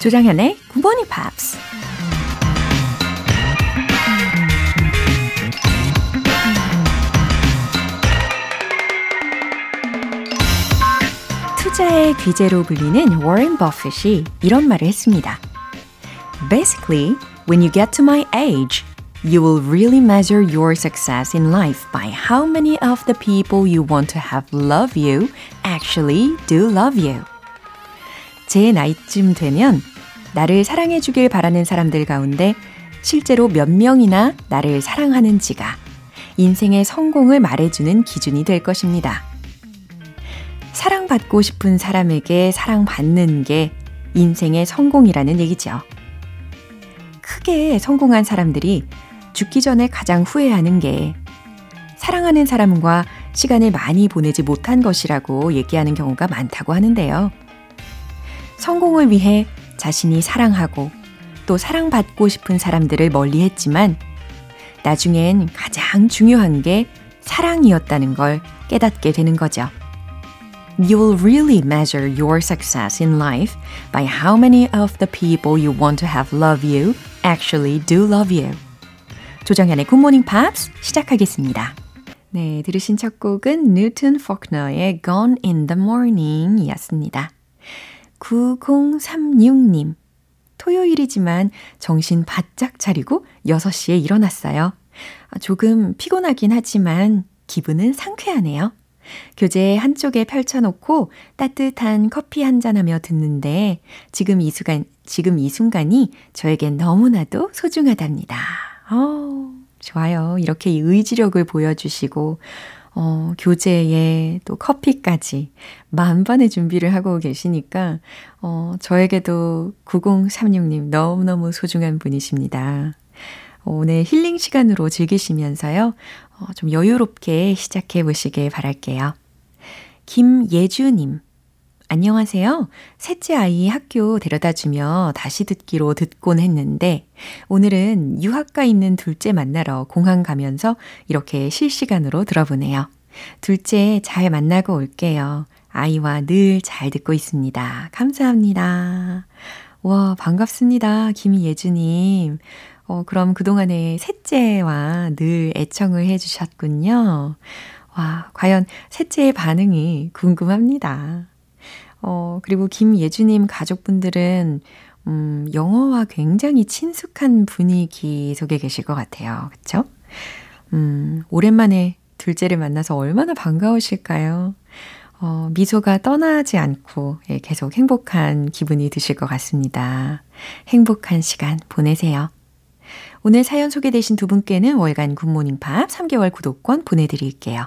조장현의 굿모닝 팝스. 투자의 귀재로 불리는 워렌 버핏이 이런 말을 했습니다. Basically, when you get to my age, you will really measure your success in life by how many of the people you want to have love you actually do love you. 제 나이쯤 되면 나를 사랑해 주길 바라는 사람들 가운데 실제로 몇 명이나 나를 사랑하는지가 인생의 성공을 말해주는 기준이 될 것입니다. 사랑받고 싶은 사람에게 사랑받는 게 인생의 성공이라는 얘기죠. 크게 성공한 사람들이 죽기 전에 가장 후회하는 게 사랑하는 사람과 시간을 많이 보내지 못한 것이라고 얘기하는 경우가 많다고 하는데요. 성공을 위해 자신이 사랑하고 또 사랑받고 싶은 사람들을 멀리 했지만 나중엔 가장 중요한 게 사랑이었다는 걸 깨닫게 되는 거죠. You will really measure your success in life by how many of the people you want to have love you actually do love you. 조정현의 굿모닝 팝스 시작하겠습니다. 네, 들으신 첫 곡은 뉴튼 포크너의 Gone in the Morning 이었습니다. 9036님. 토요일이지만 정신 바짝 차리고 6시에 일어났어요. 조금 피곤하긴 하지만 기분은 상쾌하네요. 교재 한쪽에 펼쳐놓고 따뜻한 커피 한 잔하며 듣는데 지금 이 순간, 지금 이 순간이 저에겐 너무나도 소중하답니다. 어, 좋아요. 이렇게 의지력을 보여주시고, 어, 교재에 또 커피까지 만반의 준비를 하고 계시니까, 어, 저에게도 9036님 너무너무 소중한 분이십니다. 오늘 힐링 시간으로 즐기시면서요, 어, 좀 여유롭게 시작해 보시길 바랄게요. 김예주님, 안녕하세요. 셋째 아이 학교 데려다 주며 다시 듣기로 듣곤 했는데, 오늘은 유학가 있는 둘째 만나러 공항 가면서 이렇게 실시간으로 들어보네요. 둘째 잘 만나고 올게요. 아이와 늘 잘 듣고 있습니다. 감사합니다. 와, 반갑습니다. 김예주님. 어, 그럼 그동안에 셋째와 늘 애청을 해주셨군요. 와, 과연 셋째의 반응이 궁금합니다. 어, 그리고 김예주님 가족분들은, 음, 영어와 굉장히 친숙한 분위기 속에 계실 것 같아요. 그쵸? 음, 오랜만에 둘째를 만나서 얼마나 반가우실까요? 어, 미소가 떠나지 않고 예, 계속 행복한 기분이 드실 것 같습니다. 행복한 시간 보내세요. 오늘 사연 소개되신 두 분께는 월간 굿모닝 팝 3개월 구독권 보내드릴게요.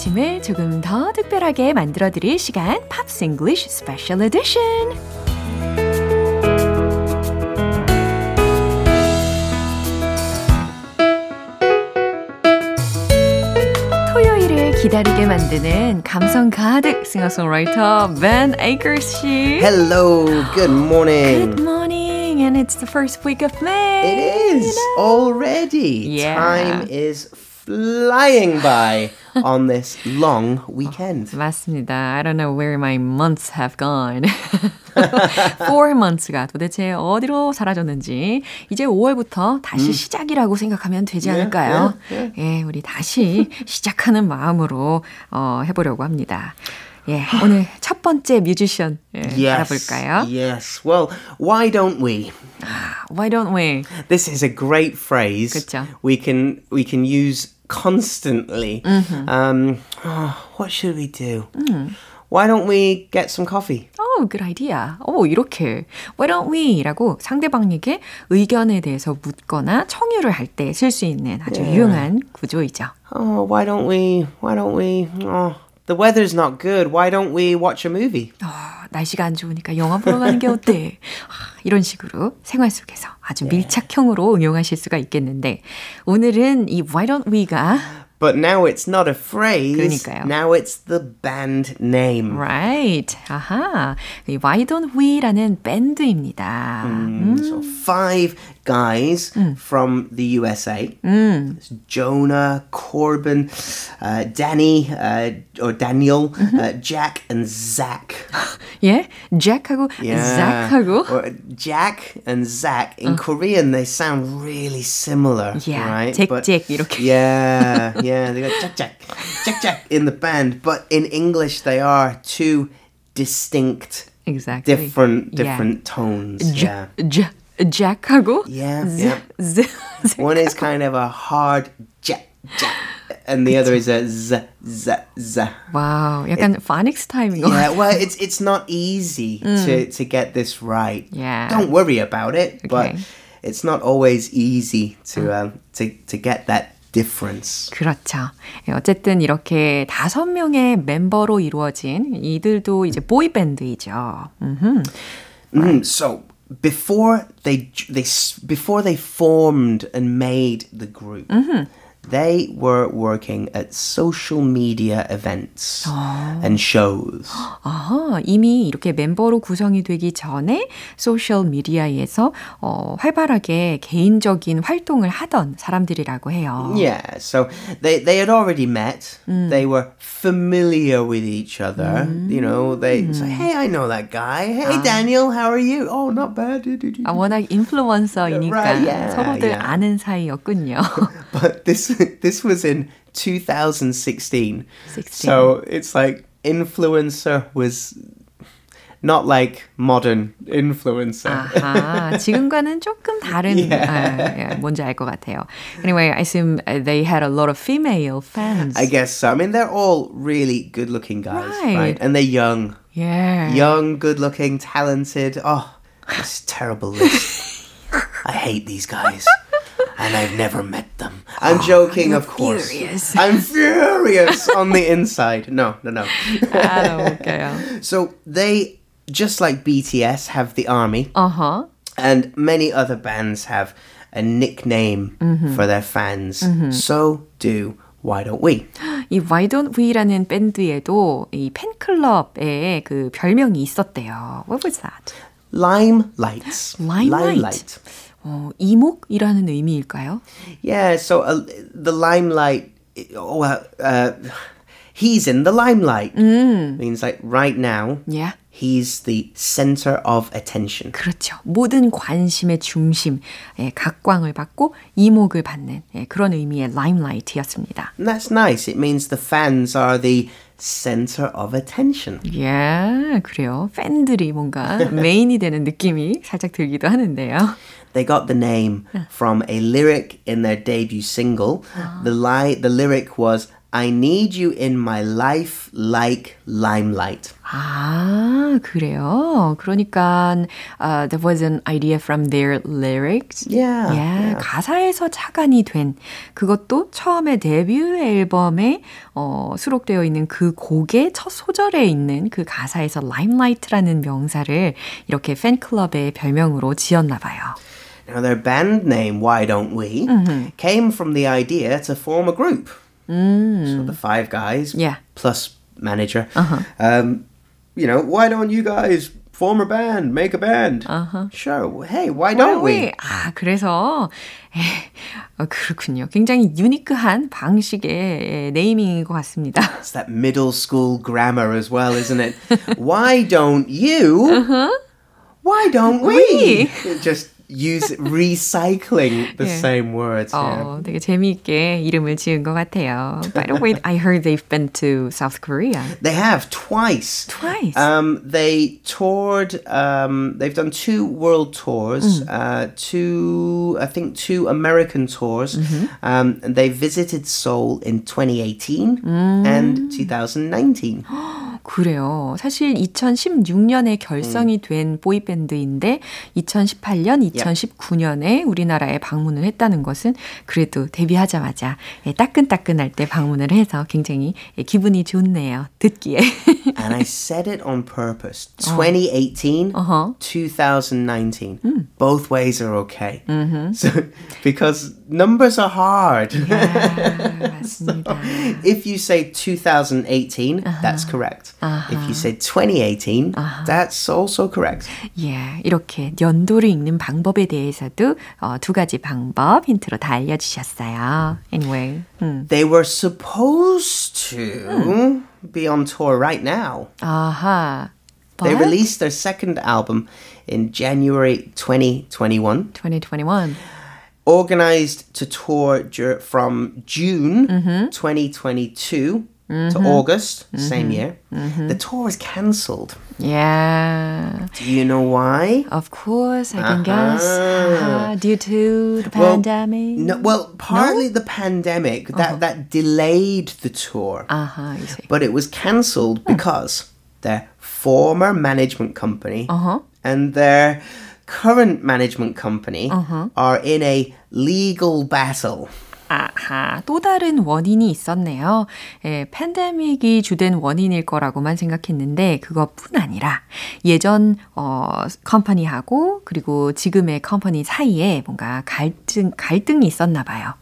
아침을 조금 더 특별하게 만들어 드릴 시간 팝스 잉글리쉬 스페셜 에디션. 토요일을 기다리게 만드는 감성 가득 싱어송라이터 Ben Akers 씨. Hello, good morning. Good morning, and it's the first week of May. It is already. Yeah. Time is flying by on this long weekend. 맞습니다. I don't know where my months have gone. Four months가 도대체 어디로 사라졌는지 이제 5월부터 다시 음. 시작이라고 생각하면 되지 않을까요? Yeah, yeah, yeah. 예, 우리 다시 시작하는 마음으로 어, 해보려고 합니다. 예, 오늘 첫 번째 뮤지션 예, yes, 알아볼까요? Yes. Well, why don't we? Why don't we? This is a great phrase. 그렇죠. We can we can use constantly. Mm-hmm. Um, oh, what should we do? Mm. Why don't we get some coffee? Oh, good idea. 오, 이렇게 Why don't we? 라고 상대방에게 의견에 대해서 묻거나 청유를 할 때 쓸 수 있는 아주 yeah. 유용한 구조이죠. Oh, why don't we? Why don't we? Oh, the weather's not good. Why don't we watch a movie? 어, 날씨가 안 좋으니까 영화 보러 가는 게 어때? 이런 식으로 생활 속에서 아주 밀착형으로 응용하실 수가 있겠는데 오늘은 이 why don't we가 But now it's not a phrase. 그러니까요. Now it's the band name. right. 아하. 이 why don't we라는 밴드입니다. 음. So five guys from the USA. It's Jonah, Corbin, uh, Danny, uh, or Daniel, uh, Jack, and Zach. 예? 잭하고 잭하고 Or Jack and Zach. In Korean, they sound really similar. Yeah, right? 잭, But- 잭 이렇게. Yeah, yeah. They got Jack, Jack, Jack, Jack in the band. But in English, they are two distinct, exactly. different, Yeah. different tones. Yeah. 잭, 잭하고 Yeah, 즈, yeah. 즈, 즈. One is kind of a hard jack, jack, and the other is a z, z, z. 와우, 약간 phonics 타임인 것 Yeah, 같아요. well, it's it's not easy to to get this right. Yeah. Don't worry about it, but Okay. it's not always easy to um, to to get that difference. 그렇죠. 예, 어쨌든 이렇게 다섯 명의 멤버로 이루어진 이들도 이제 보이 밴드이죠. 음흠. Mhm, So before they they before they formed and made the group. Mm-hmm They were working at social media events and shows. 아하, 이미 이렇게 멤버로 구성이 되기 전에 소셜 미디어에서 어, 활발하게 개인적인 활동을 하던 사람들이라고 해요. Yeah, so they they had already met. They were familiar with each other. You know, they say, "Hey, I know that guy. Hey, Daniel, how are you? Oh, not bad." 아, 워낙 인플루언서이니까 Right, yeah, 서로들 yeah. 아는 사이였군요. But this this was in 2016. 16. So it's like influencer was not like modern influencer. 아하, 지금과는 조금 다른 아, 예, 뭔지 알 것 같아요. Anyway, I assume uh, they had a lot of female fans. I guess so. I mean, they're all really good-looking guys, Right. right? And they're young. yeah. young, good looking, talented. Oh, this terrible list. I hate these guys. And I've never met them. I'm joking, of course. furious. I'm furious on the inside. No, no, no. 아, 너무 웃겨요. so they, just like BTS, have the army, 어허. and many other bands have a nickname for their fans. So do Why Don't We? 이 Why Don't We라는 밴드에도 이 팬클럽에 그 별명이 있었대요. What was that? Limelight. Limelight. 어, 이목이라는 의미일까요? Yeah, so uh, the limelight. Oh, well, uh, he's in the limelight. Means like right now, Yeah. he's the center of attention. 그렇죠. 모든 관심의 중심, 예, 각광을 받고 이목을 받는 예, 그런 의미의 limelight이었습니다. And that's nice. It means the fans are the center of attention. 예, 그래요. 팬들이 뭔가 메인이 되는 느낌이 살짝 들기도 하는데요. They got the name from a lyric in their debut single. Ah. The li- the lyric was I need you in my life like limelight. 아, 그래요. 그러니까 uh, there was an idea from their lyrics. Yeah, 예, yeah. 가사에서 착안이 된 그것도 처음에 데뷔 앨범에 어, 수록되어 있는 그 곡의 첫 소절에 있는 그 가사에서 limelight라는 명사를 이렇게 팬클럽의 별명으로 지었나 봐요. Now, their band name, Why Don't We, came from the idea to form a group. So the five guys, Yeah. plus manager, um, you know, why don't you guys form a band, make a band? Uh-huh. Sure. Hey, why don't we? 아, 그래서 에, 어, 그렇군요. 굉장히 유니크한 방식의 예, 네이밍인 것 같습니다. It's that middle school grammar as well, isn't it? why don't you? Why don't we? Just use recycling the Yeah. same words. yeah. 어, 되게 재미있게 이름을 지은 것 같아요. By the way, I heard they've been to South Korea. They have twice. Twice? Um, they toured. Um, they've done two world tours. Uh, two, I think, two American tours. Um, and they visited Seoul in 2018 and 2019. 그래요. 사실 2016년에 결성이 음. 된 보이밴드인데 2018년, 2019년에 우리나라에 방문을 했다는 것은 그래도 데뷔하자마자 예, 따끈따끈할 때 방문을 해서 굉장히 예, 기분이 좋네요. 듣기에. and I said it on purpose. 2018, Uh-huh. 2019. Both ways are okay. So because numbers are hard. 맞습니다. if you say 2018, that's correct. If you say 2018, that's also correct. 예, 이렇게 연도를 읽는 방법 에 대해서도 어, 두 가지 방법 힌트로 다 알려주셨어요. Anyway, 음. They were supposed to be on tour right now. 아하. They But released their second album in January 2021. 2021. organized to tour dur- from June 2022 to mm-hmm. August same mm-hmm. year. Mm-hmm. The tour was cancelled. Yeah. Do you know why? Of course, I can uh-huh. guess. Uh-huh. Due to the Well, pandemic. No, well, partly the pandemic that uh-huh. that delayed the tour, 아하, I see. but it was cancelled hmm. because their former management company and their current management company are in a legal battle. 아하, 또 다른 원인이 있었네요. 예, 팬데믹이 주된 원인일 거라고만 생각했는데 그것뿐 아니라 예전 어 컴퍼니하고 그리고 지금의 컴퍼니 사이에 뭔가 갈등 갈등이 있었나 봐요.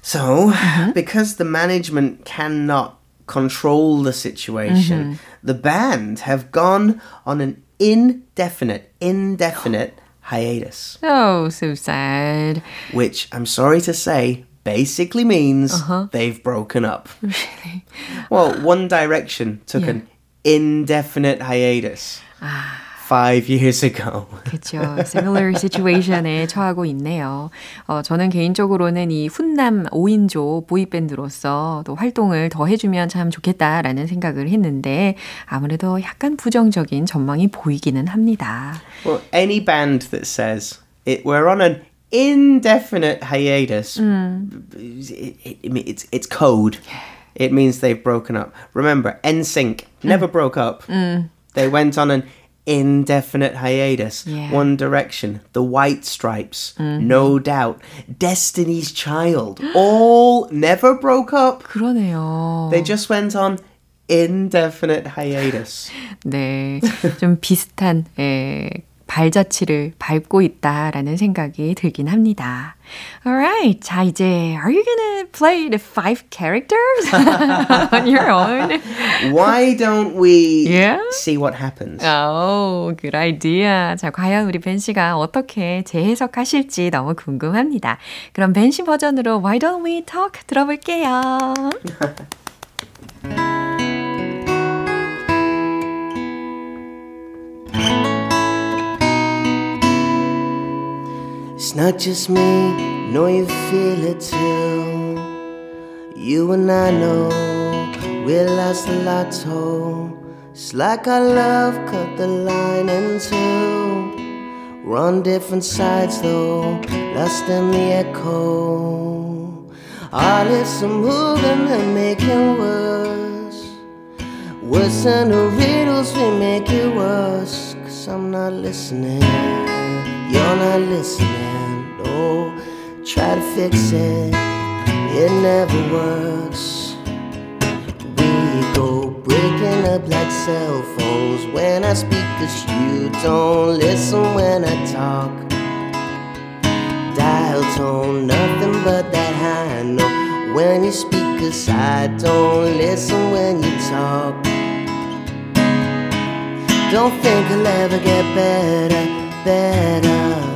So, because the management cannot control the situation, the band have gone on an indefinite, indefinite hiatus, Oh, so sad. which I'm sorry to say basically means uh-huh. they've broken up. Really? Well, One Direction took an indefinite hiatus ah five years ago. 그렇죠. Similar situation에 처하고 있네요. 어, 저는 개인적으로는 이 훈남 5인조 보이밴드로서 또 활동을 더 해주면 참 좋겠다라는 생각을 했는데 아무래도 약간 부정적인 전망이 보이기는 합니다. Well, any band that says it, we're on an indefinite hiatus, it, it, it's it's code. It means they've broken up. Remember, NSYNC never broke up. They went on an indefinite hiatus. Yeah. One Direction, The White Stripes, No Doubt, Destiny's Child, all never broke up. 그러네요. They just went on indefinite hiatus. 네, 좀 비슷한 예, 발자취를 밟고 있다라는 생각이 들긴 합니다. Alright, 자 이제 Are you gonna play the five characters on your own? Why don't we Yeah? see what happens? Oh, good idea. 자, 과연 우리 벤 씨가 어떻게 재해석하실지 너무 궁금합니다. 그럼 벤 씨 버전으로 Why don't we talk 들어볼게요. It's not just me, know you feel it too. You and I know we lost the lotto. It's like our love cut the line in two. We're on different sides though, lost in the echo. Our lips are moving and making worse. Worse than the riddles we make it worse. Cause I'm not listening. You're not listening. Try to fix it. It never works. We go breaking up like cell phones when I speak, cause you don't listen when I talk. Dial tone, nothing but that high note when you speak, cause I don't listen when you talk. Don't think I'll ever get better, better.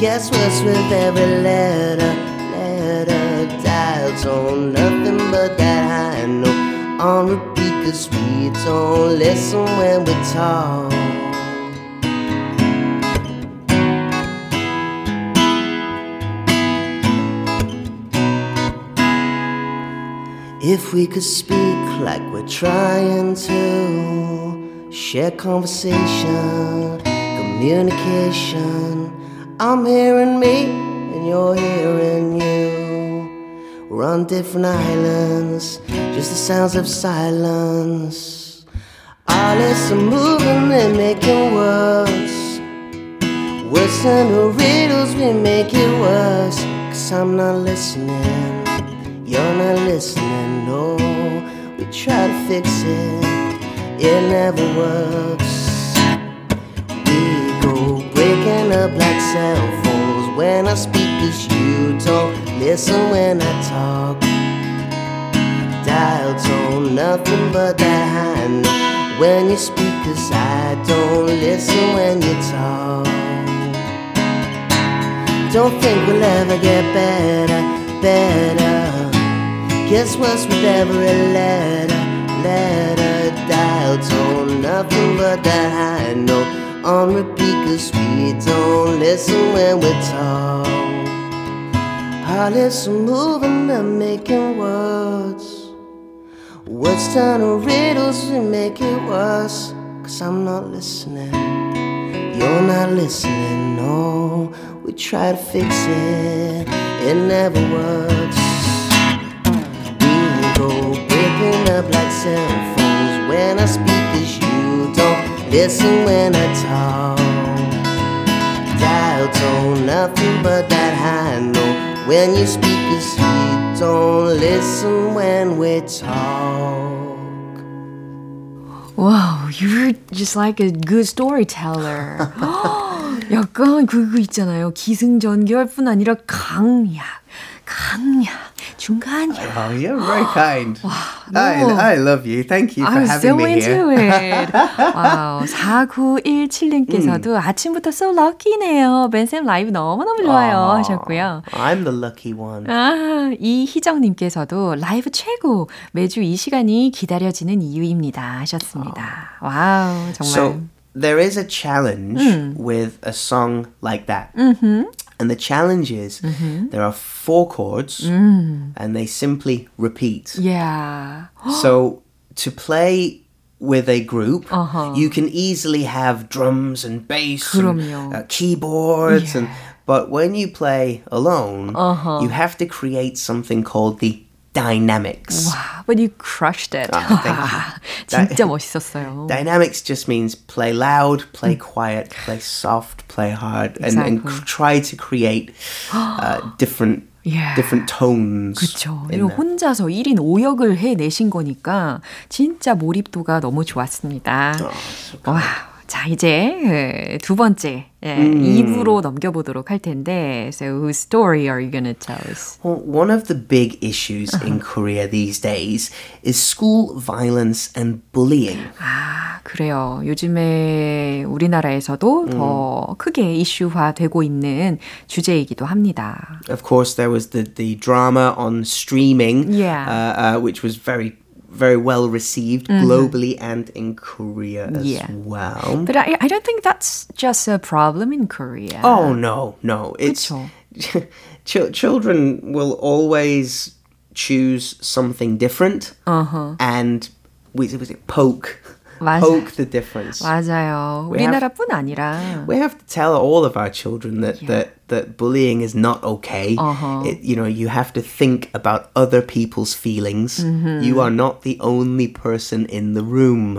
Guess what's with every letter, letter. Dial tone, nothing but that high note on repeat, cause we don't listen when we talk. If we could speak like we're trying to share conversation, communication. I'm hearing me and you're hearing you. We're on different islands, just the sounds of silence. Lips are moving, it worse. Worse than the riddles, we make it worse. Cause I'm not listening, you're not listening, no. We try to fix it, it never works. Breaking up like cell phones when I speak, you don't listen when I talk. Dial tone, nothing but that high when you speak, cause I don't listen when you talk. Don't think we'll ever get better, better. Guess what's with every letter, letter, dial tone, nothing but that high note on repeat, cause we don't listen when we talk. Our lips are moving, they're making words. Words turn to riddles, we make it worse. Cause I'm not listening, you're not listening, no. We try to fix it, it never works. We go breaking up like cell phones when I speak, cause you don't listen when I talk. Dial tone, nothing but that high note when you speak, cause you don't listen when we talk. Wow, you're just like a good storyteller. 약간 그거 있잖아요. 기승전결뿐 아니라 강약, 강약, 중간약. Oh, you're very kind. I, no. I love you. Thank you for I'm having so me into here. it. 와우, 4917님께서도 아침부터 so lucky네요. 벤쌤 라이브 너무너무 좋아요 하셨고요. I'm the lucky one. 아, 이희정님께서도 라이브 최고. 매주 이 시간이 기다려지는 이유입니다. 하셨습니다. 와우, 정말. So there is a challenge with a song like that. And the challenge is there are four chords and they simply repeat. yeah. so to play with a group, Uh-huh. you can easily have drums and bass and 그럼요. uh, keyboards and but when you play alone, Uh-huh. you have to create something called the dynamics. Wow, but you crushed it. Ah, thank you. 진짜 멋있었어요. Dynamics just means play loud, play quiet, play soft, play hard, and, and Exactly. c- try to create uh, different Yeah. different tones. 이거 there. 혼자서 1인 5역을 해내신 거니까 진짜 몰입도가 너무 좋았습니다. 와, 자 이제 두 번째 예, 2부로 넘겨보도록 할 텐데 So whose story are you gonna tell us? Well, one of the big issues in Korea these days is school violence and bullying. 아, 그래요. 요즘에 우리나라에서도 더 크게 이슈화되고 있는 주제이기도 합니다. Of course, there was the, the drama on streaming, Yeah. uh, uh, which was very, very well received globally and in Korea as Yeah. well. But I, I don't think that's just a problem in Korea. Oh no, no! It's 그쵸. Ch- children will always choose something different, and we was it poke, 맞아. poke the difference. 맞아요. We have- 우리나라뿐 아니라 We have to tell all of our children that that, that bullying is not okay. Uh-huh. It, you know, you have to think about other people's feelings. You are not the only person in the room.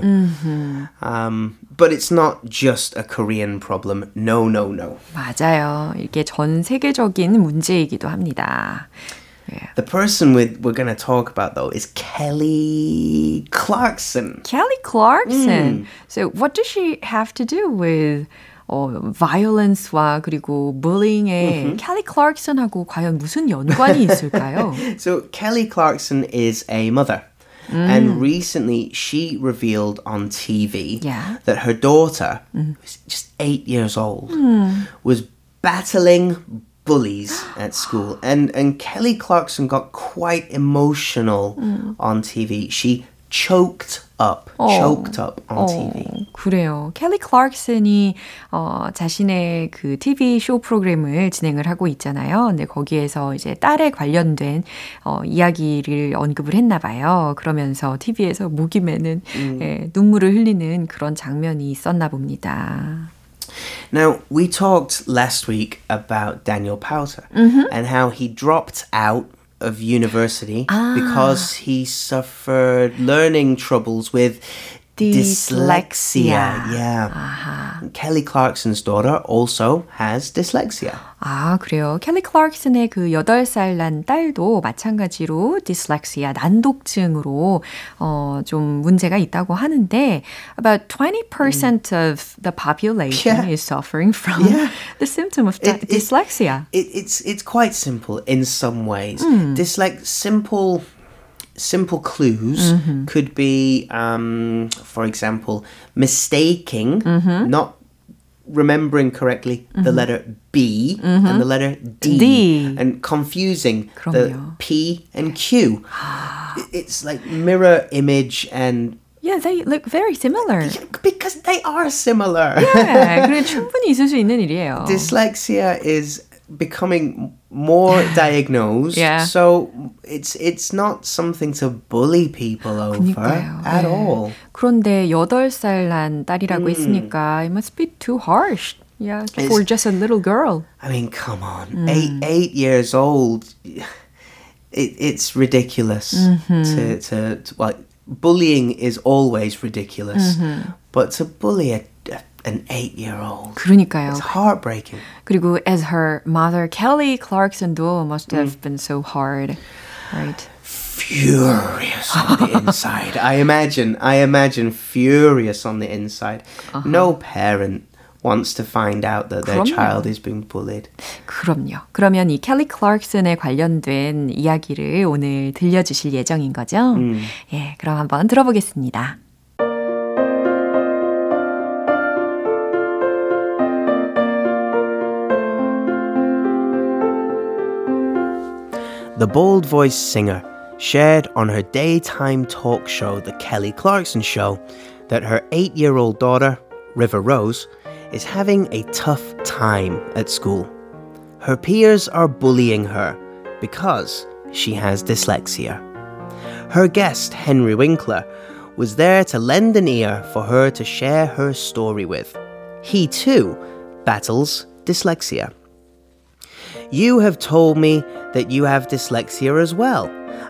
Um, but it's not just a Korean problem. No, no, no. 맞아요. 이게 전 세계적인 문제이기도 합니다. The person with, we're going to talk about though is Kelly Clarkson. Kelly Clarkson. So what does she have to do with 어, violence와 그리고 bullying에 캘리 클락슨하고 과연 무슨 연관이 있을까요? So Kelly Clarkson is a mother. And recently she revealed on TV Yeah. that her daughter, who's just eight years old, was battling bullies at school. And, and Kelly Clarkson got quite emotional on TV. She choked up, choked up on TV. 어, 그래요. 캘리 클락슨이 어, 자신의 그 TV 쇼 프로그램을 진행을 하고 있잖아요. 근데 거기에서 이제 딸에 관련된 어, 이야기를 언급을 했나 봐요. 그러면서 TV에서 목이 매는 예, 눈물을 흘리는 그런 장면이 있었나 봅니다. Now, we talked last week about Daniel Powter and how he dropped out of university because he suffered learning troubles with dyslexia. Yeah. Kelly Clarkson's daughter also has dyslexia. 아, 그래요. 켈리 클락슨의 그 8살 난 딸도 마찬가지로 디슬렉시아, 난독증으로 어, 좀 문제가 있다고 하는데 about 20% of the population Yeah. is suffering from Yeah. the symptom of di- It- it- dyslexia. It, it's it's quite simple in some ways. Dyslexia simple simple clues could be, um, for example, mistaking, not remembering correctly the letter B and the letter D, D. and confusing the 그럼요. P and Q. It- it's like mirror image and Yeah, they look very similar. because they are similar. 네, 그래 충분히 있을 수 있는 일이에요. dyslexia is becoming more diagnosed. Yeah. So it's it's not something to bully people over 그러니까요. at 네. all. 그런데 8살 난 딸이라고 했으니까 it must be too harsh. Yeah, for It's- just a little girl. I mean, come on, Mm. eight eight years old. It, it's ridiculous Mm-hmm. to, to to well, bullying is always ridiculous, Mm-hmm. but to bully a, a- an eight year old, 그러니까요. it's heartbreaking. 그리고 as her mother, Kelly Clarkson도 must Mm. have been so hard. Right. furious on the inside. I imagine, I imagine furious on the inside. Uh-huh. No parent wants to find out that their 그럼요. child is being bullied. 그럼요. 그러면 이 켈리 클락슨에 관련된 이야기를 오늘 들려주실 예정인 거죠? 음. 예, 그럼 한번 들어보겠습니다. The bold voiced singer shared on her daytime talk show, The Kelly Clarkson Show, that her eight year old daughter, River Rose, is having a tough time at school. Her peers are bullying her because she has dyslexia. Her guest, Henry Winkler, was there to lend an ear for her to share her story with. He too battles dyslexia. You have told me that you have dyslexia as well.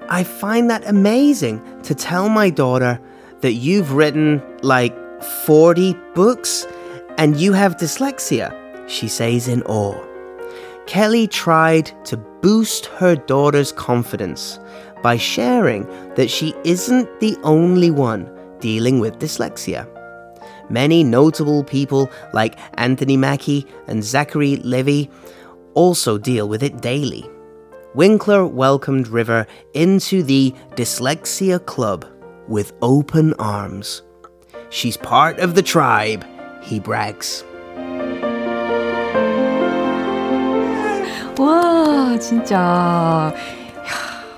I find that amazing to tell my daughter that you've written like 40 books and you have dyslexia, she says in awe. Kelly tried to boost her daughter's confidence by sharing that she isn't the only one dealing with dyslexia. Many notable people like Anthony Mackie and Zachary Levy also deal with it daily. Winkler welcomed River into the Dyslexia Club with open arms. She's part of the tribe, he brags. 와, 진짜.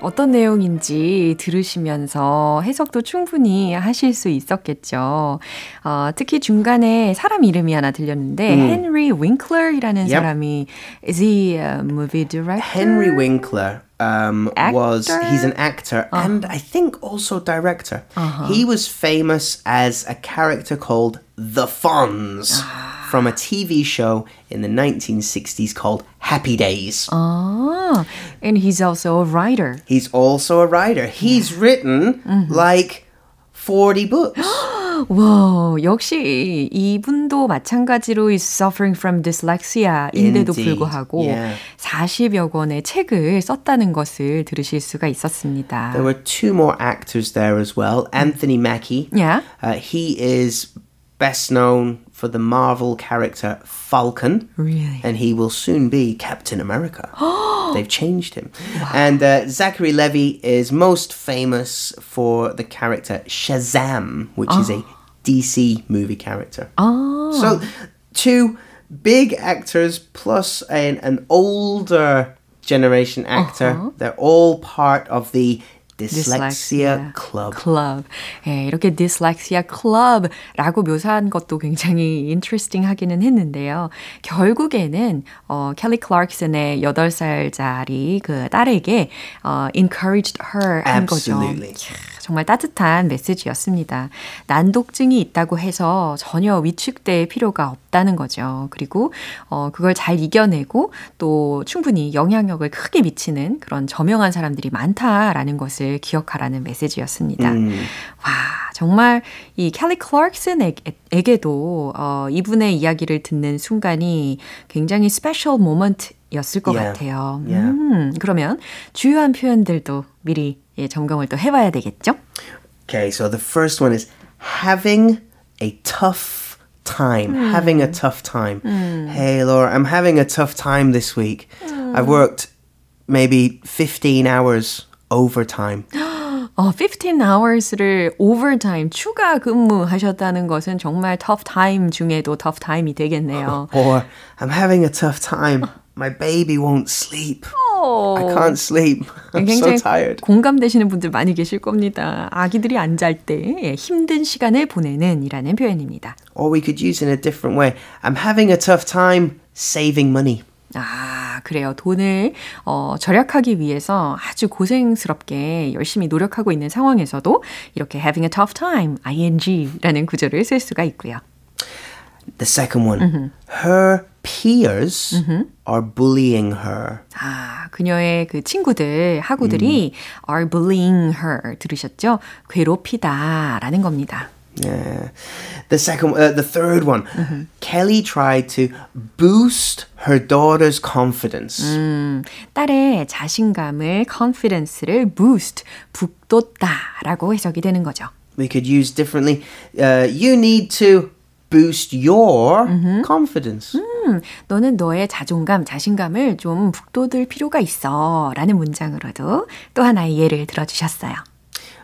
어떤 내용인지 들으시면서 해석도 충분히 하실 수 있었겠죠. 어, 특히 중간에 사람 이름이 하나 들렸는데, 헨리 윙클러이라는 Yep. 사람이, is he a movie director? Henry Winkler um, was he's an actor and I think also director. He was famous as a character called the Fonz from a TV show in the 1960s called Happy Days. Ah, and he's also a writer. He's also a writer. He's written like 40 books. 와, 역시 이분도 마찬가지로 is suffering from dyslexia인데도 Indeed. 불구하고 Yeah. 40여 권의 책을 썼다는 것을 들으실 수가 있었습니다. There were two more actors there as well. Anthony Mackie. Yeah. Uh, he is best known for the Marvel character Falcon. Really? And he will soon be Captain America. They've changed him. And uh, Zachary Levy is most famous for the character Shazam, which is a DC movie character. 아, So, two big actors plus an, an older generation actor. They're all part of the Dyslexia, Club. club. 예, 이렇게 dyslexia club라고 묘사한 것도 굉장히 interesting 하기는 했는데요. 결국에는 어, 켈리 클락슨의 8살짜리 그 딸에게 어, encouraged her 한 거죠. 정말 따뜻한 메시지였습니다. 난독증이 있다고 해서 전혀 위축될 필요가 없다는 거죠. 그리고 어, 그걸 잘 이겨내고 또 충분히 영향력을 크게 미치는 그런 저명한 사람들이 많다라는 것을 기억하라는 메시지였습니다. 음. 와, 정말 이 캘리 클락슨에게도 어, 이분의 이야기를 듣는 순간이 굉장히 special moment 였을 것 yeah. 같아요. Yeah. 음, 그러면 주요한 표현들도 미리 예, 점검을 또 해봐야 되겠죠? Okay, so the first one is having a tough time. Mm. Having a tough time. Mm. Hey, Laura, I'm having a tough time this week. Mm. I've worked maybe 15 hours overtime. 어, 15 hours를 overtime 추가 근무하셨다는 것은 정말 tough time 중에도 tough time이 되겠네요. Or I'm having a tough time. My baby won't sleep. I can't sleep. I'm so tired. 공감되시는 분들 많이 계실 겁니다. 아기들이 안 잘 때 힘든 시간을 보내는 이라는 표현입니다. Or we could use in a different way. I'm having a tough time saving money. 아, 그래요. 돈을 어, 절약하기 위해서 아주 고생스럽게 열심히 노력하고 있는 상황에서도 이렇게 having a tough time, ing라는 구조를 쓸 수가 있고요. The second one, mm-hmm. her peers mm-hmm. are bullying her. 아, 그녀의 그 친구들, 학우들이 mm. are bullying her 들으셨죠? 괴롭히다라는 겁니다. Yeah. The second, uh, the third one, mm-hmm. Kelly tried to boost her daughter's confidence. 음, 딸의 자신감을, confidence를 boost, 북돋다라고 해석이 되는 거죠. We could use differently. Uh, you need to boost your mm-hmm. confidence. 음, 너는 너의 자존감, 자신감을 좀 북돋을 필요가 있어. 라는 문장으로도 또 하나의 예를 들어주셨어요.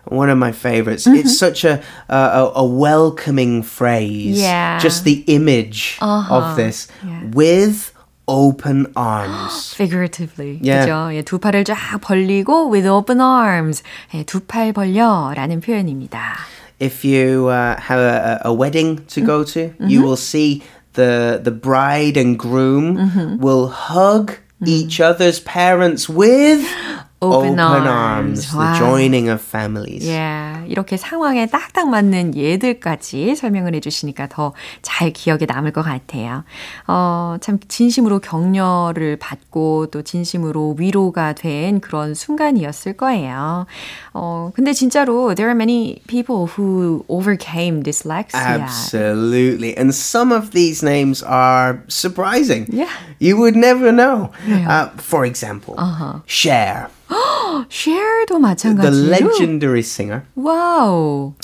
one of my favorites. Mm-hmm. It's such a, a, a welcoming phrase. Yeah. Just the image uh-huh. of this yeah. with open arms. Figuratively. Yeah. 그죠? 예, 두 팔을 쫙 벌리고 with open arms. 예, 두팔 벌려라는 표현입니다. If you uh, have a, a, wedding to go to, mm-hmm. you will see the the bride and groom mm-hmm. will hug each other's parents with Open, open arms. arms. The joining of families. Yeah. 이렇게 상황에 딱딱 맞는 예들까지 설명을 해주시니까 더 잘 기억에 남을 것 같아요. 어, 참 진심으로 격려를 받고 또 진심으로 위로가 된 그런 순간이었을 거예요. 어, 근데 진짜로 there are many people who overcame dyslexia. Absolutely. And some of these names are surprising. Yeah. You would never know. Uh, for example, uh-huh. Cher. Cher도 마찬가지로. The legendary singer. Wow.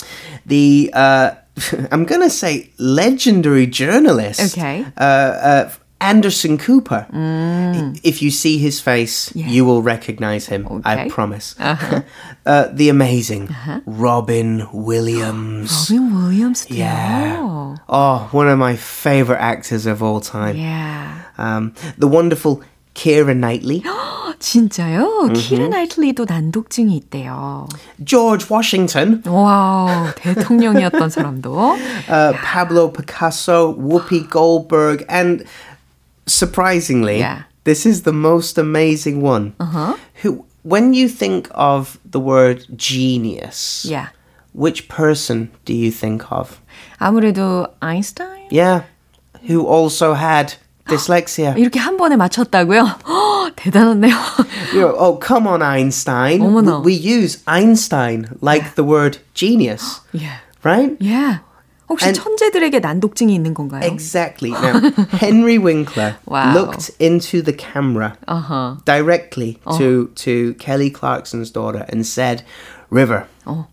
The uh, I'm gonna say legendary journalist. Okay. Uh, uh, Anderson Cooper. Mm. If you see his face, yeah. you will recognize him. Okay. I promise. Uh-huh. uh, the amazing uh-huh. Robin Williams. Robin Williams. Yeah. Oh, one of my favorite actors of all time. Yeah. Um, the wonderful Keira Knightley. 진짜요? Mm-hmm. 키라 나이틀리도 난독증이 있대요. George Washington. 와우, 대통령이었던 사람도. Uh, Pablo Picasso, Whoopi Goldberg, and surprisingly, yeah. this is the most amazing one. Uh-huh. Who, when you think of the word genius, yeah. which person do you think of? 아무래도 Einstein? Yeah, who also had dyslexia. 이렇게 한 번에 맞췄다고요? 대단하네요. you know, oh, come on, Einstein. 어머나. We use Einstein like yeah. the word genius. Yeah. Right? Yeah. 혹시 and 천재들에게 난독증이 있는 건가요? Exactly. Now, Henry Winkler wow. looked into the camera uh-huh. directly uh-huh. to to Kelly Clarkson's daughter and said, "River, uh-huh.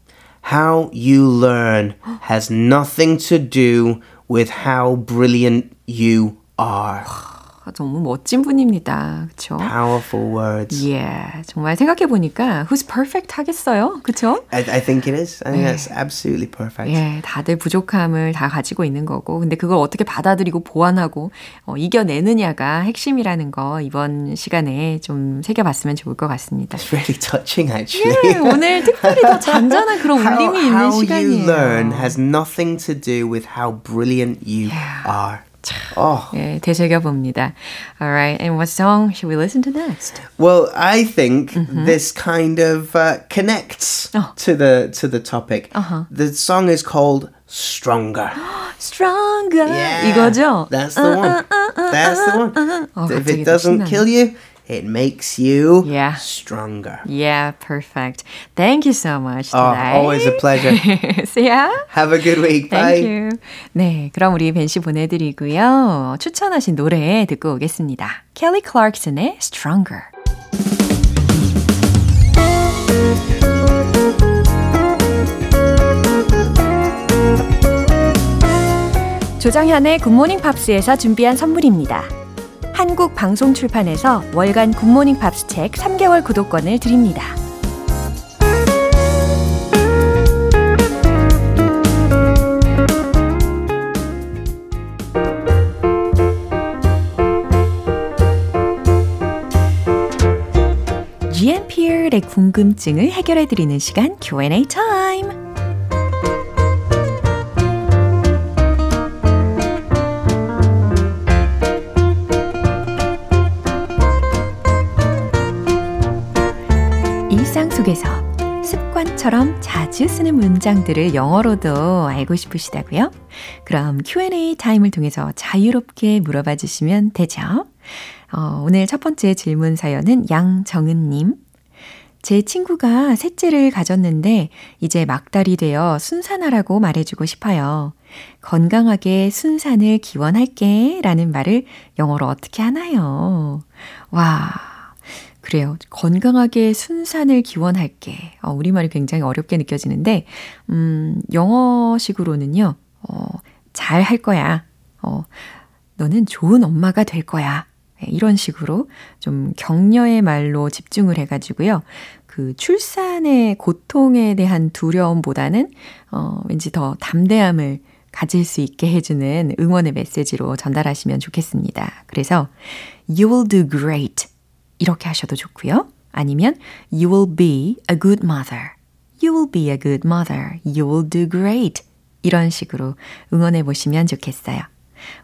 how you learn has nothing to do with how brilliant you are." 너무 멋진 분입니다. 그렇죠? Powerful words. Yeah. 정말 생각해 보니까 who's perfect 하겠어요? 그렇죠? I, I think it is. I think 네. that's absolutely perfect. 예, 다들 부족함을 다 가지고 있는 거고 근데 그걸 어떻게 받아들이고 보완하고 어, 이겨내느냐가 핵심이라는 거 이번 시간에 좀 새겨 봤으면 좋을 것 같습니다. It's really touching actually. 예, 오늘 특별히 더 잔잔한 그런 how, 울림이 있는 how 시간이에요. How you learn has nothing to do with how brilliant you yeah. are. Oh. 예, 되새겨봅니다. Alright, and what song should we listen to next? Well, I think this kind of uh, connects Oh. to the to the topic. Uh-huh. The song is called Stronger. Stronger Yeah, 이거죠? That's the one. That's the one. 어, if 갑자기 it 또 doesn't 신나네. kill you, it makes you Yeah. stronger. Yeah, perfect. Thank you so much Oh, today. always a pleasure. See ya. Have a good week. Bye. Thank you. 네, 그럼 우리 벤씨 보내드리고요. 추천하신 노래 듣고 오겠습니다. Kelly Clarkson의 Stronger. 조정현의 굿모닝 팝스에서 준비한 선물입니다. 한국 방송 출판에서 월간 굿모닝 팝스 책 3개월 구독권을 드립니다. GMP의 궁금증을 해결해 드리는 시간 Q&A 타임. 일상 속에서 습관처럼 자주 쓰는 문장들을 영어로도 알고 싶으시다고요? 그럼 Q&A 타임을 통해서 자유롭게 물어봐 주시면 되죠. 어, 오늘 첫 번째 질문 사연은 양정은님. 제 친구가 셋째를 가졌는데 이제 막달이 되어 순산하라고 말해주고 싶어요. 건강하게 순산을 기원할게 라는 말을 영어로 어떻게 하나요? 와, 그래요. 건강하게 순산을 기원할게. 어, 우리말이 굉장히 어렵게 느껴지는데, 음, 영어식으로는요, 어, 잘 할 거야. 어, 너는 좋은 엄마가 될 거야. 네, 이런 식으로 좀 격려의 말로 집중을 해가지고요. 그 출산의 고통에 대한 두려움보다는, 어, 왠지 더 담대함을 가질 수 있게 해주는 응원의 메시지로 전달하시면 좋겠습니다. 그래서, You will do great. 이렇게 하셔도 좋고요. 아니면 You will be a good mother. You will be a good mother. You will do great. 이런 식으로 응원해 보시면 좋겠어요.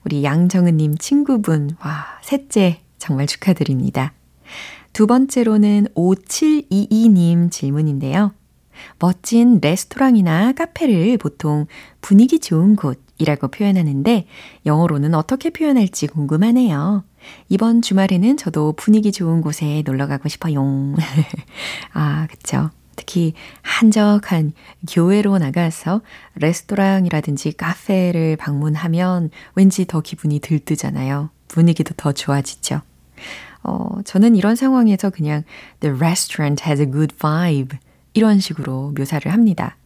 우리 양정은 님 친구분, 와, 셋째 정말 축하드립니다. 두 번째로는 5722님 질문인데요. 멋진 레스토랑이나 카페를 보통 분위기 좋은 곳이라고 표현하는데 영어로는 어떻게 표현할지 궁금하네요. 이번 주말에는 저도 분위기 좋은 곳에 놀러 가고 싶어요. 아, 그쵸. 특히 한적한 교회로 나가서 레스토랑이라든지 카페를 방문하면 왠지 더 기분이 들뜨잖아요. 분위기도 더 좋아지죠. 어, 저는 이런 상황에서 그냥 The restaurant has a good vibe 이런 식으로 묘사를 합니다.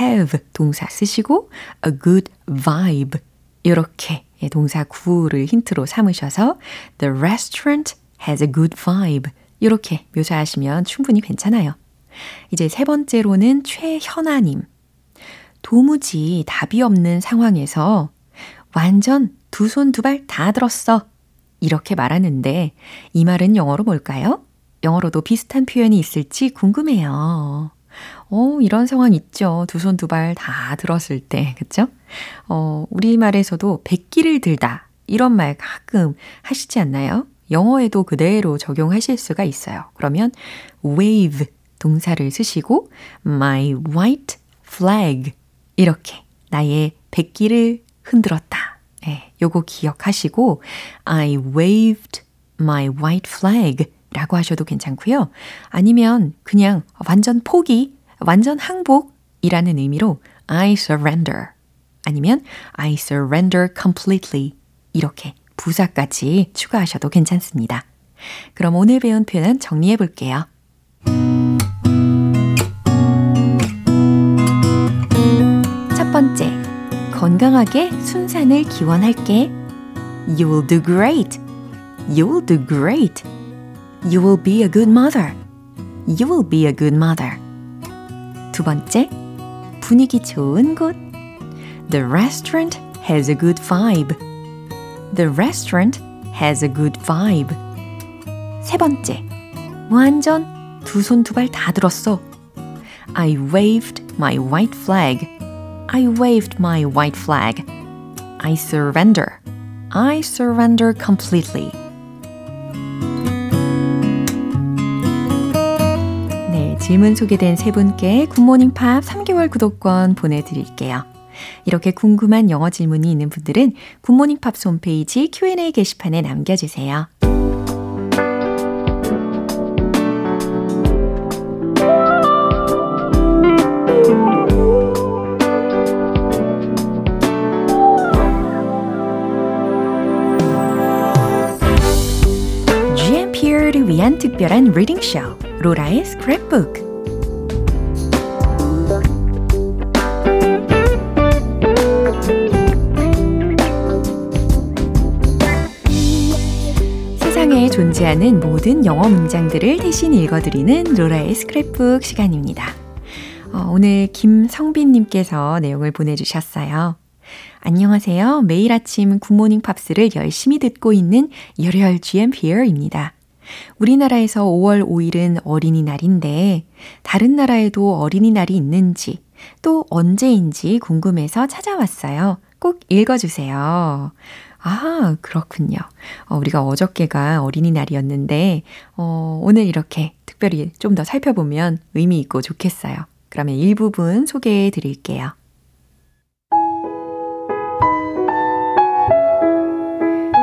have 동사 쓰시고 a good vibe 이렇게 동사 구를 힌트로 삼으셔서 The restaurant has a good vibe 이렇게 묘사하시면 충분히 괜찮아요. 이제 세 번째로는 최현아님. 도무지 답이 없는 상황에서 완전 두 손 두 발 다 들었어. 이렇게 말하는데 이 말은 영어로 뭘까요? 영어로도 비슷한 표현이 있을지 궁금해요. 어, 이런 상황 있죠. 두 손 두 발 다 들었을 때, 그쵸? 어, 우리말에서도 백기를 들다. 이런 말 가끔 하시지 않나요? 영어에도 그대로 적용하실 수가 있어요. 그러면 wave 동사를 쓰시고 my white flag 이렇게 나의 백기를 흔들었다. 예, 요거 기억하시고 I waved my white flag 라고 하셔도 괜찮고요. 아니면 그냥 완전 포기, 완전 항복이라는 의미로 I surrender 아니면 I surrender completely 이렇게 부사까지 추가하셔도 괜찮습니다. 그럼 오늘 배운 표현 정리해 볼게요. 첫 번째, 건강하게 순산을 기원할게. You will do great. You will do great. You will be a good mother. You will be a good mother. 두 번째, 분위기 좋은 곳. The restaurant has a good vibe. The restaurant has a good vibe. 세 번째, 완전 두 손 두 발 다 들었어. I waved my white flag. I waved my white flag. I surrender. I surrender completely. 네, 질문 소개된 세 분께 굿모닝 팝 3개월 구독권 보내드릴게요. 이렇게 궁금한 영어 질문이 있는 분들은 굿모닝 팝스 홈페이지 Q&A 게시판에 남겨주세요. GMP를 위한 특별한 reading 쇼 로라의 스크랩북 존재하는 모든 영어 문장들을 대신 읽어드리는 로라의 스크랩북 시간입니다. 어, 오늘 김성빈님께서 내용을 보내주셨어요. 안녕하세요. 매일 아침 굿모닝 팝스를 열심히 듣고 있는 열혈 GMPR입니다. 우리나라에서 5월 5일은 어린이날인데 다른 나라에도 어린이날이 있는지 또 언제인지 궁금해서 찾아왔어요. 꼭 읽어주세요. 아, 그렇군요. 어, 우리가 어저께가 어린이날이었는데, 어, 오늘 이렇게 특별히 좀 더 살펴보면 의미 있고 좋겠어요. 그러면 일부분 소개해 드릴게요.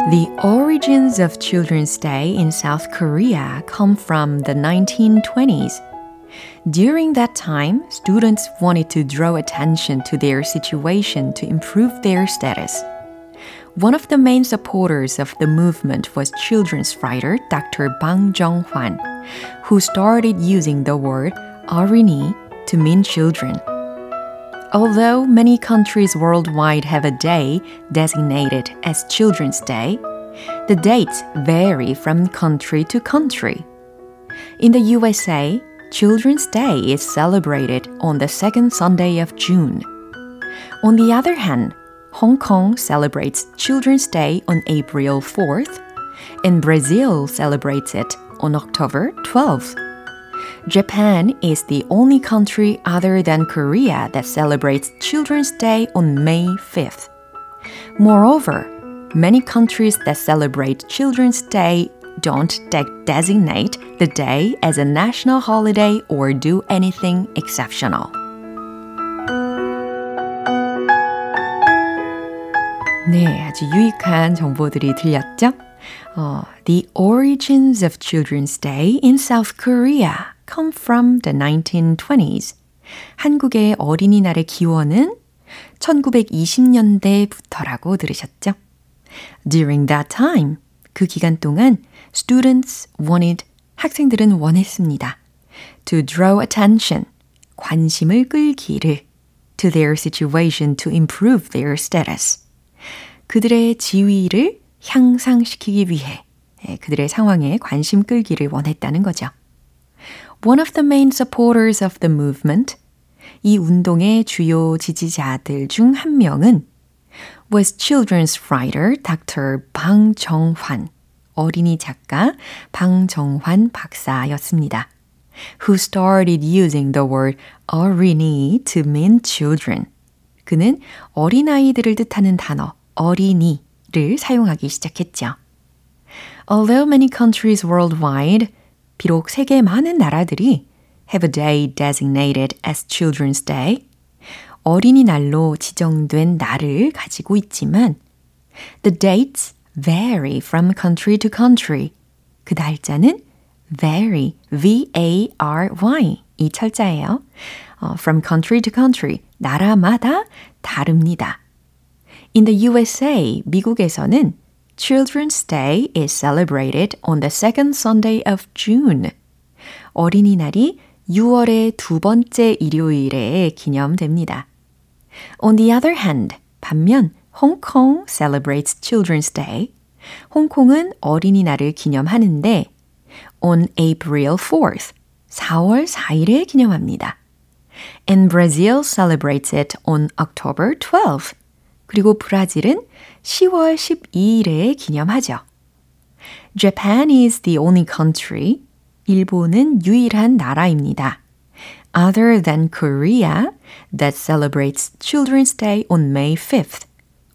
The origins of Children's Day in South Korea come from the 1920s. During that time, students wanted to draw attention to their situation to improve their status. One of the main supporters of the movement was children's writer Dr. Bang Jong-hwan, who started using the word 어린이 to mean children. Although many countries worldwide have a day designated as Children's Day, the dates vary from country to country. In the USA, Children's Day is celebrated on the second Sunday of June. On the other hand, Hong Kong celebrates Children's Day on April 4th, and Brazil celebrates it on October 12th. Japan is the only country other than Korea that celebrates Children's Day on May 5th. Moreover, many countries that celebrate Children's Day don't de- designate the day as a national holiday or do anything exceptional. 네, 아주 유익한 정보들이 들렸죠? 어, the origins of Children's Day in South Korea come from the 1920s. 한국의 어린이날의 기원은 1920년대부터라고 들으셨죠? During that time, 그 기간 동안 students wanted, 학생들은 원했습니다. to draw attention, 관심을 끌기를 to their situation to improve their status. 그들의 지위를 향상시키기 위해 그들의 상황에 관심 끌기를 원했다는 거죠. One of the main supporters of the movement, 이 운동의 주요 지지자들 중 한 명은 was children's writer Dr. 방정환, 어린이 작가 방정환 박사였습니다. who started using the word 어린이 to mean children. 그는 어린아이들을 뜻하는 단어 어린이를 사용하기 시작했죠. Although many countries worldwide, 비록 세계 많은 나라들이 have a day designated as Children's Day, 어린이날로 지정된 날을 가지고 있지만 the dates vary from country to country. 그 날짜는 vary, V-A-R-Y 이 철자예요. 어, from country to country, 나라마다 다릅니다. In the USA, 미국에서는 Children's Day is celebrated on the second Sunday of June. 어린이날이 6월의 두 번째 일요일에 기념됩니다. On the other hand, 반면 Hong Kong celebrates Children's Day. 홍콩은 어린이날을 기념하는데 on April 4th, 4월 4일에 기념합니다. And Brazil celebrates it on October 12th. 그리고 브라질은 10월 12일에 기념하죠. Japan is the only country. 일본은 유일한 나라입니다. Other than Korea that celebrates Children's Day on May 5th.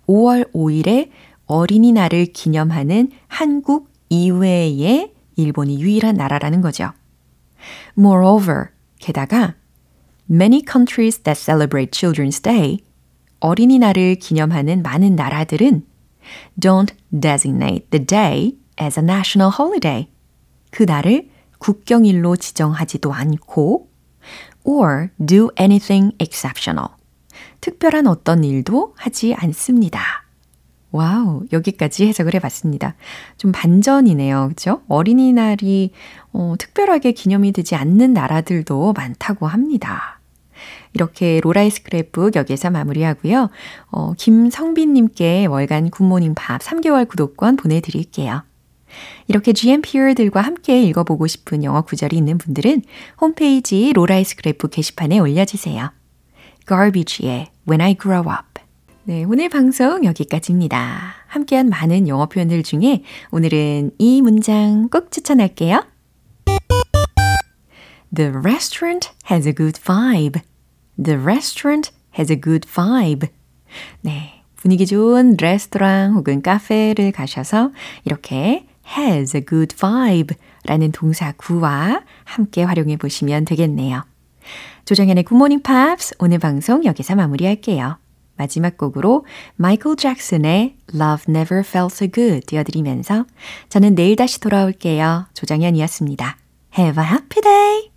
5월 5일에 어린이날을 기념하는 한국 이외의 일본이 유일한 나라라는 거죠. Moreover, 게다가 many countries that celebrate Children's Day, 어린이날을 기념하는 많은 나라들은 don't designate the day as a national holiday. 그 날을 국경일로 지정하지도 않고 or do anything exceptional. 특별한 어떤 일도 하지 않습니다. 와우, 여기까지 해석을 해봤습니다. 좀 반전이네요. 그죠? 어린이날이 어, 특별하게 기념이 되지 않는 나라들도 많다고 합니다. 이렇게 로라의 스크랩북 여기에서 마무리하고요. 어, 김성빈님께 월간 굿모닝 팝스 3개월 구독권 보내드릴게요. 이렇게 GMPer들과 함께 읽어보고 싶은 영어 구절이 있는 분들은 홈페이지 로라의 스크랩북 게시판에 올려주세요. Garbage의 When I Grow Up 네, 오늘 방송 여기까지입니다. 함께한 많은 영어 표현들 중에 오늘은 이 문장 꼭 추천할게요. The restaurant has a good vibe. The restaurant has a good vibe. 네, 분위기 좋은 레스토랑 혹은 카페를 가셔서 이렇게 has a good vibe 라는 동사 구와 함께 활용해 보시면 되겠네요. 조정현의 굿모닝 팝스 오늘 방송 여기서 마무리할게요. 마지막 곡으로 마이클 잭슨의 Love Never Felt So Good 띄워드리면서 저는 내일 다시 돌아올게요. 조정현이었습니다. Have a happy day!